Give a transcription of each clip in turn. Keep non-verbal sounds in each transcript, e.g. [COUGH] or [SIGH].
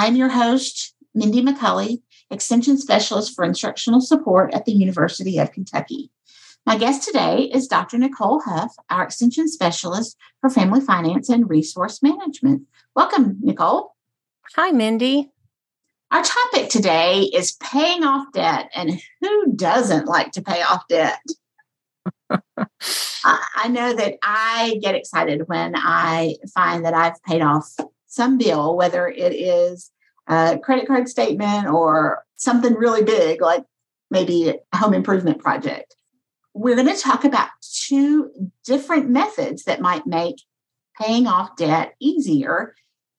I'm your host, Mindy McCulley, Extension Specialist for Instructional Support at the University of Kentucky. My guest today is Dr. Nichole Huff, our Extension Specialist for Family Finance and Resource Management. Welcome, Nichole. Hi, Mindy. Our topic today is paying off debt, and who doesn't like to pay off debt? [LAUGHS] I know that I get excited when I find that I've paid off some bill, whether it is a credit card statement or something really big, like maybe a home improvement project. We're going to talk about two different methods that might make paying off debt easier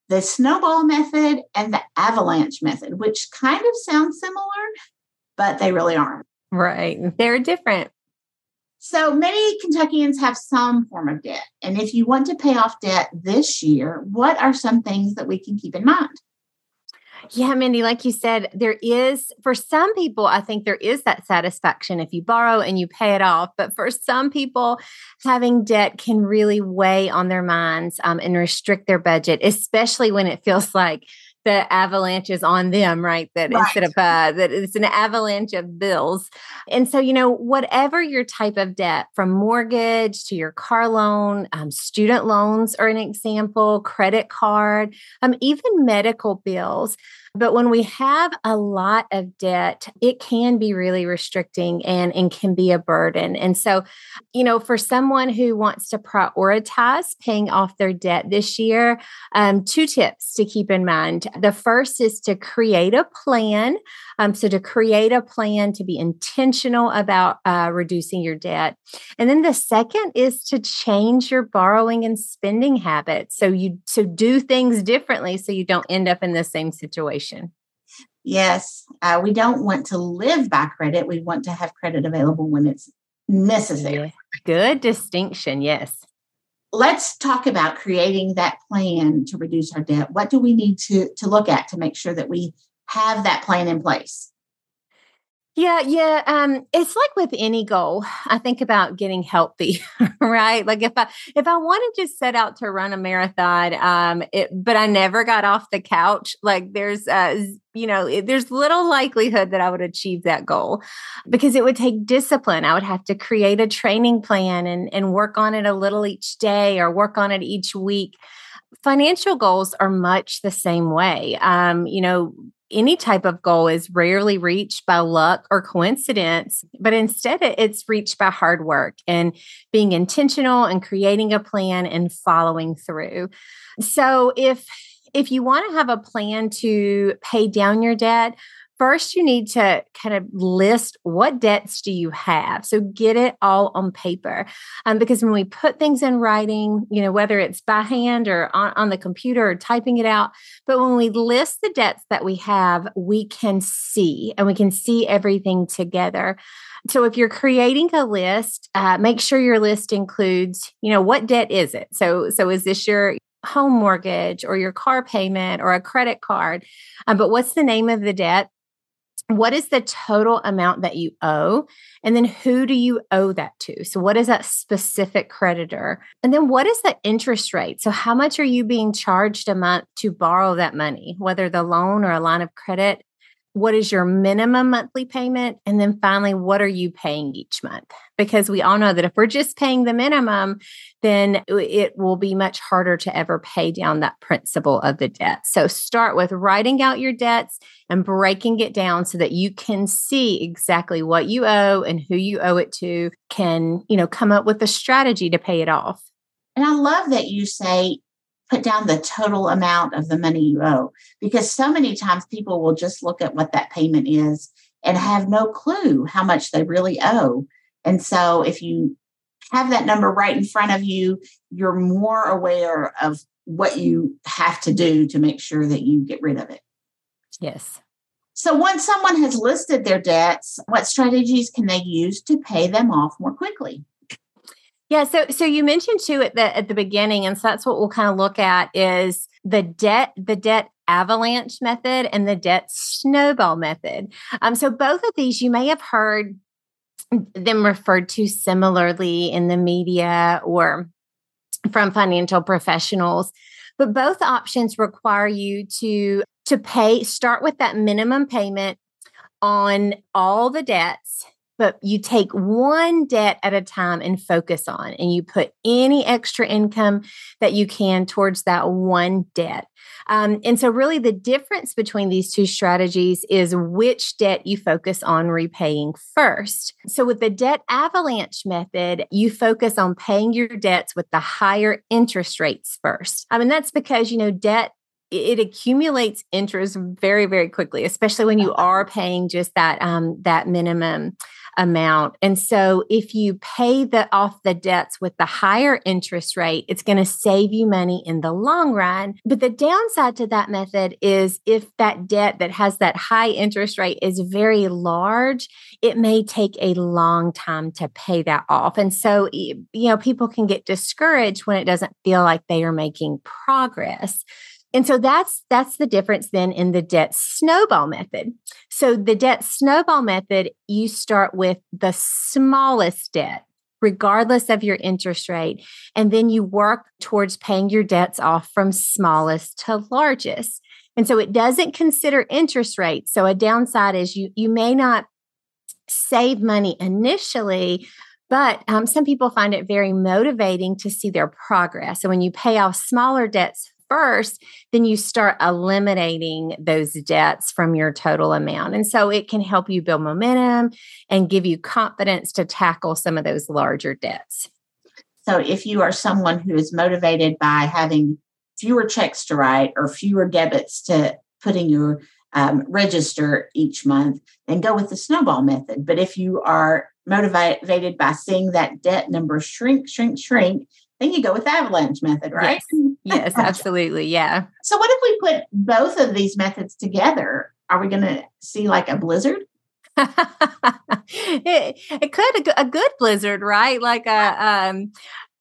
the snowball method and the avalanche method, which kind of sound similar, but they really aren't. Right. They're different. So many Kentuckians have some form of debt. And if you want to pay off debt this year, what are some things that we can keep in mind? Yeah, Mindy, like you said, there is, for some people, I think there is that satisfaction if you borrow and you pay it off. But for some people, having debt can really weigh on their minds um, and restrict their budget, especially when it feels like the avalanche is on them, right? That right. instead of uh, that it's an avalanche of bills. And so, you know, whatever your type of debt, from mortgage to your car loan, um, student loans are an example, credit card, um, even medical bills. But when we have a lot of debt, it can be really restricting and, and can be a burden. And so, you know, for someone who wants to prioritize paying off their debt this year, um, two tips to keep in mind. The first is to create a plan. Um, so, to create a plan to be intentional about uh, reducing your debt. And then the second is to change your borrowing and spending habits. So, you to do things differently so you don't end up in the same situation situation. Yes, uh, we don't want to live by credit. We want to have credit available when it's necessary. Good distinction. Yes. Let's talk about creating that plan to reduce our debt. What do we need to, to look at to make sure that we have that plan in place? Yeah, yeah. Um, it's like with any goal. I think about getting healthy, [LAUGHS] right? Like if I if I wanted to set out to run a marathon, um, it, but I never got off the couch, like there's uh, you know, there's little likelihood that I would achieve that goal because it would take discipline. I would have to create a training plan and and work on it a little each day or work on it each week financial goals are much the same way. Um, you know, any type of goal is rarely reached by luck or coincidence, but instead it's reached by hard work and being intentional and creating a plan and following through. So if if you want to have a plan to pay down your debt, first you need to kind of list what debts do you have. So get it all on paper um, because when we put things in writing you know whether it's by hand or on, on the computer or typing it out but when we list the debts that we have we can see and we can see everything together. So if you're creating a list uh, make sure your list includes you know what debt is it? So so is this your home mortgage or your car payment or a credit card? Um, but what's the name of the debt what is the total amount that you owe? And then who do you owe that to? So, what is that specific creditor? And then what is the interest rate? So, how much are you being charged a month to borrow that money, whether the loan or a line of credit? What is your minimum monthly payment? And then finally, what are you paying each month? Because we all know that if we're just paying the minimum, then it will be much harder to ever pay down that principal of the debt. So start with writing out your debts and breaking it down so that you can see exactly what you owe and who you owe it to, can, you know, come up with a strategy to pay it off. And I love that you say put down the total amount of the money you owe because so many times people will just look at what that payment is and have no clue how much they really owe. And so if you have that number right in front of you, you're more aware of what you have to do to make sure that you get rid of it. Yes. So once someone has listed their debts, what strategies can they use to pay them off more quickly? Yeah, so so you mentioned too at the at the beginning, and so that's what we'll kind of look at is the debt the debt avalanche method and the debt snowball method. Um, so both of these you may have heard them referred to similarly in the media or from financial professionals but both options require you to to pay start with that minimum payment on all the debts but you take one debt at a time and focus on and you put any extra income that you can towards that one debt. Um, and so really the difference between these two strategies is which debt you focus on repaying first. So with the debt avalanche method you focus on paying your debts with the higher interest rates first. I mean that's because you know debt it accumulates interest very very quickly especially when you are paying just that um, that minimum amount. And so if you pay the off the debts with the higher interest rate, it's going to save you money in the long run. But the downside to that method is if that debt that has that high interest rate is very large, it may take a long time to pay that off. And so, you know, people can get discouraged when it doesn't feel like they are making progress. And so that's that's the difference then in the debt snowball method. So the debt snowball method, you start with the smallest debt regardless of your interest rate and then you work towards paying your debts off from smallest to largest. And so it doesn't consider interest rates. So a downside is you you may not save money initially, but um, some people find it very motivating to see their progress. So when you pay off smaller debts first, then you start eliminating those debts from your total amount. And so it can help you build momentum and give you confidence to tackle some of those larger debts. So if you are someone who is motivated by having fewer checks to write or fewer debits to put in your um, register each month, then go with the snowball method. But if you are motivated by seeing that debt number shrink, shrink, shrink, then you go with the avalanche method, right? Yes, yes [LAUGHS] absolutely. Yeah. So, what if we put both of these methods together? Are we going to see like a blizzard? [LAUGHS] it, it could a, a, good blizzard, right? Like a um,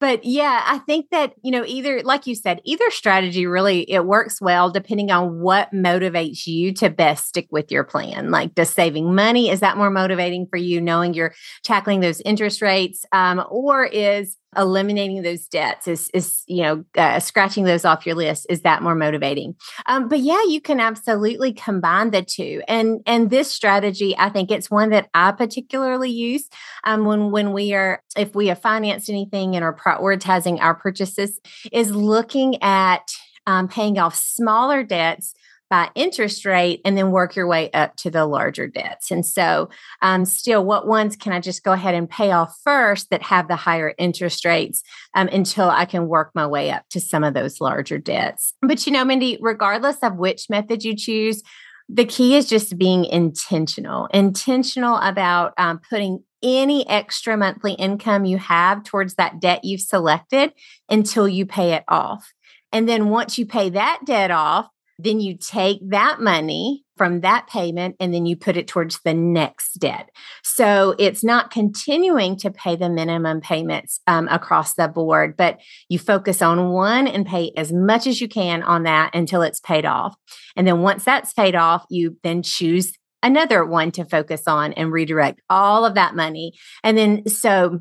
but yeah i think that you know either like you said either strategy really it works well depending on what motivates you to best stick with your plan like does saving money is that more motivating for you knowing you're tackling those interest rates um, or is eliminating those debts is is you know uh, scratching those off your list is that more motivating. Um, but yeah you can absolutely combine the two. And and this strategy i think it's one that i particularly use um, when when we are if we have financed anything and are prioritizing our purchases is looking at um, paying off smaller debts by interest rate and then work your way up to the larger debts. And so, um, still, what ones can I just go ahead and pay off first that have the higher interest rates um, until I can work my way up to some of those larger debts? But you know, Mindy, regardless of which method you choose, the key is just being intentional, intentional about um, putting any extra monthly income you have towards that debt you've selected until you pay it off. And then once you pay that debt off, then you take that money from that payment and then you put it towards the next debt. So it's not continuing to pay the minimum payments um, across the board, but you focus on one and pay as much as you can on that until it's paid off. And then once that's paid off, you then choose another one to focus on and redirect all of that money. And then so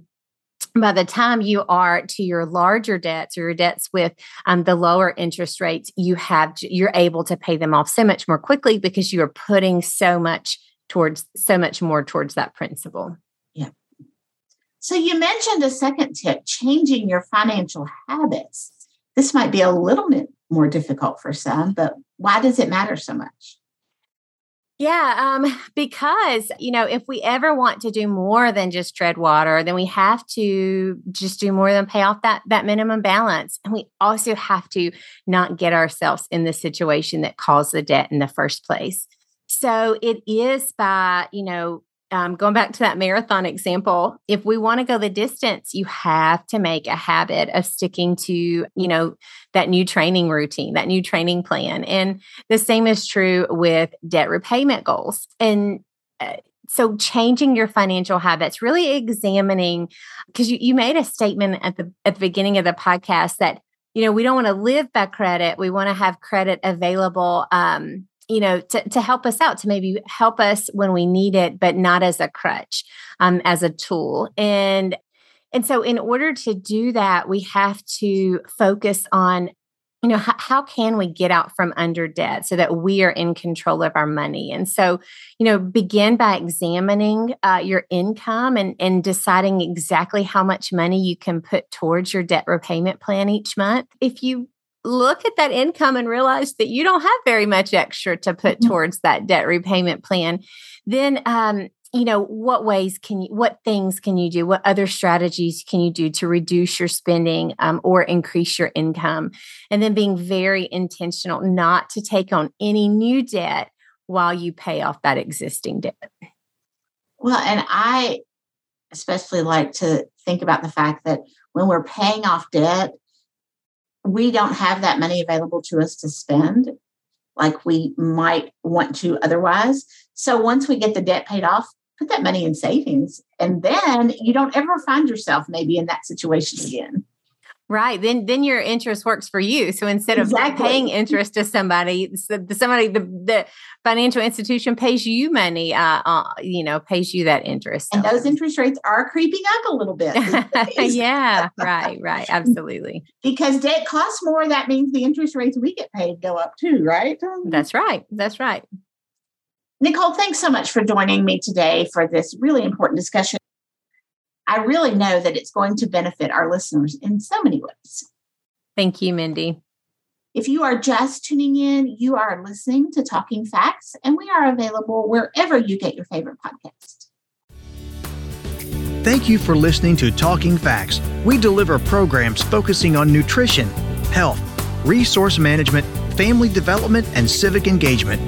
by the time you are to your larger debts or your debts with um, the lower interest rates you have you're able to pay them off so much more quickly because you are putting so much towards so much more towards that principal yeah. So you mentioned a second tip changing your financial habits. This might be a little bit more difficult for some but why does it matter so much yeah, um, [LAUGHS] because you know, if we ever want to do more than just tread water, then we have to just do more than pay off that that minimum balance, and we also have to not get ourselves in the situation that caused the debt in the first place. So it is by you know um, going back to that marathon example, if we want to go the distance, you have to make a habit of sticking to, you know, that new training routine, that new training plan. And the same is true with debt repayment goals. And uh, so changing your financial habits really examining because you, you made a statement at the at the beginning of the podcast that you know we don't want to live by credit we want to have credit available um, you know to, to help us out to maybe help us when we need it but not as a crutch um, as a tool. And and so in order to do that we have to focus on you know how, how can we get out from under debt so that we are in control of our money? And so you know begin by examining uh, your income and and deciding exactly how much money you can put towards your debt repayment plan each month. If you look at that income and realize that you don't have very much extra to put mm-hmm. towards that debt repayment plan, then um, you know what ways can you what things can you do? What other strategies can you do to reduce your spending um, or increase your income? And then being very intentional not to take on any new debt while you pay off that existing debt. Well and i especially like to think about the fact that when we're paying off debt we don't have that money available to us to spend like we might want to otherwise. So once we get the debt paid off, put that money in savings. And then you don't ever find yourself maybe in that situation again. Right. Then then your interest works for you. So instead of exactly. paying interest to somebody, somebody the, the financial institution pays you money, uh, uh, you know, pays you that interest. And those interest rates are creeping up a little bit. [LAUGHS] yeah, [LAUGHS] right, right. [LAUGHS] Absolutely. because debt costs more, that means the interest rates we get paid go up too, right? That's right. That's right. Nichole, thanks so much for joining me today for this really important discussion. I really know that it's going to benefit our listeners in so many ways. Thank you, Mindy. If you are just tuning in, you are listening to Talking FACS, and we are available wherever you get your favorite podcast. Thank you for listening to Talking FACS. We deliver programs focusing on nutrition, health, resource management, family development, and civic engagement.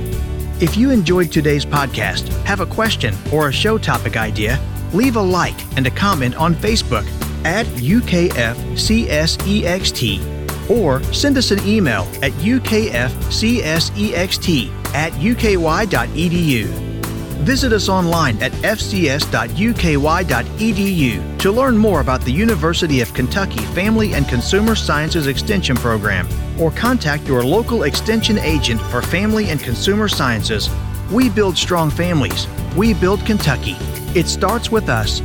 If you enjoyed today's podcast, have a question or a show topic idea, leave a like and a comment on Facebook at UKFCSEXT or send us an email at UKFCSEXT at uky.edu. Visit us online at fcs.uky.edu to learn more about the University of Kentucky Family and Consumer Sciences Extension Program or contact your local extension agent for Family and Consumer Sciences. We build strong families. We build Kentucky. It starts with us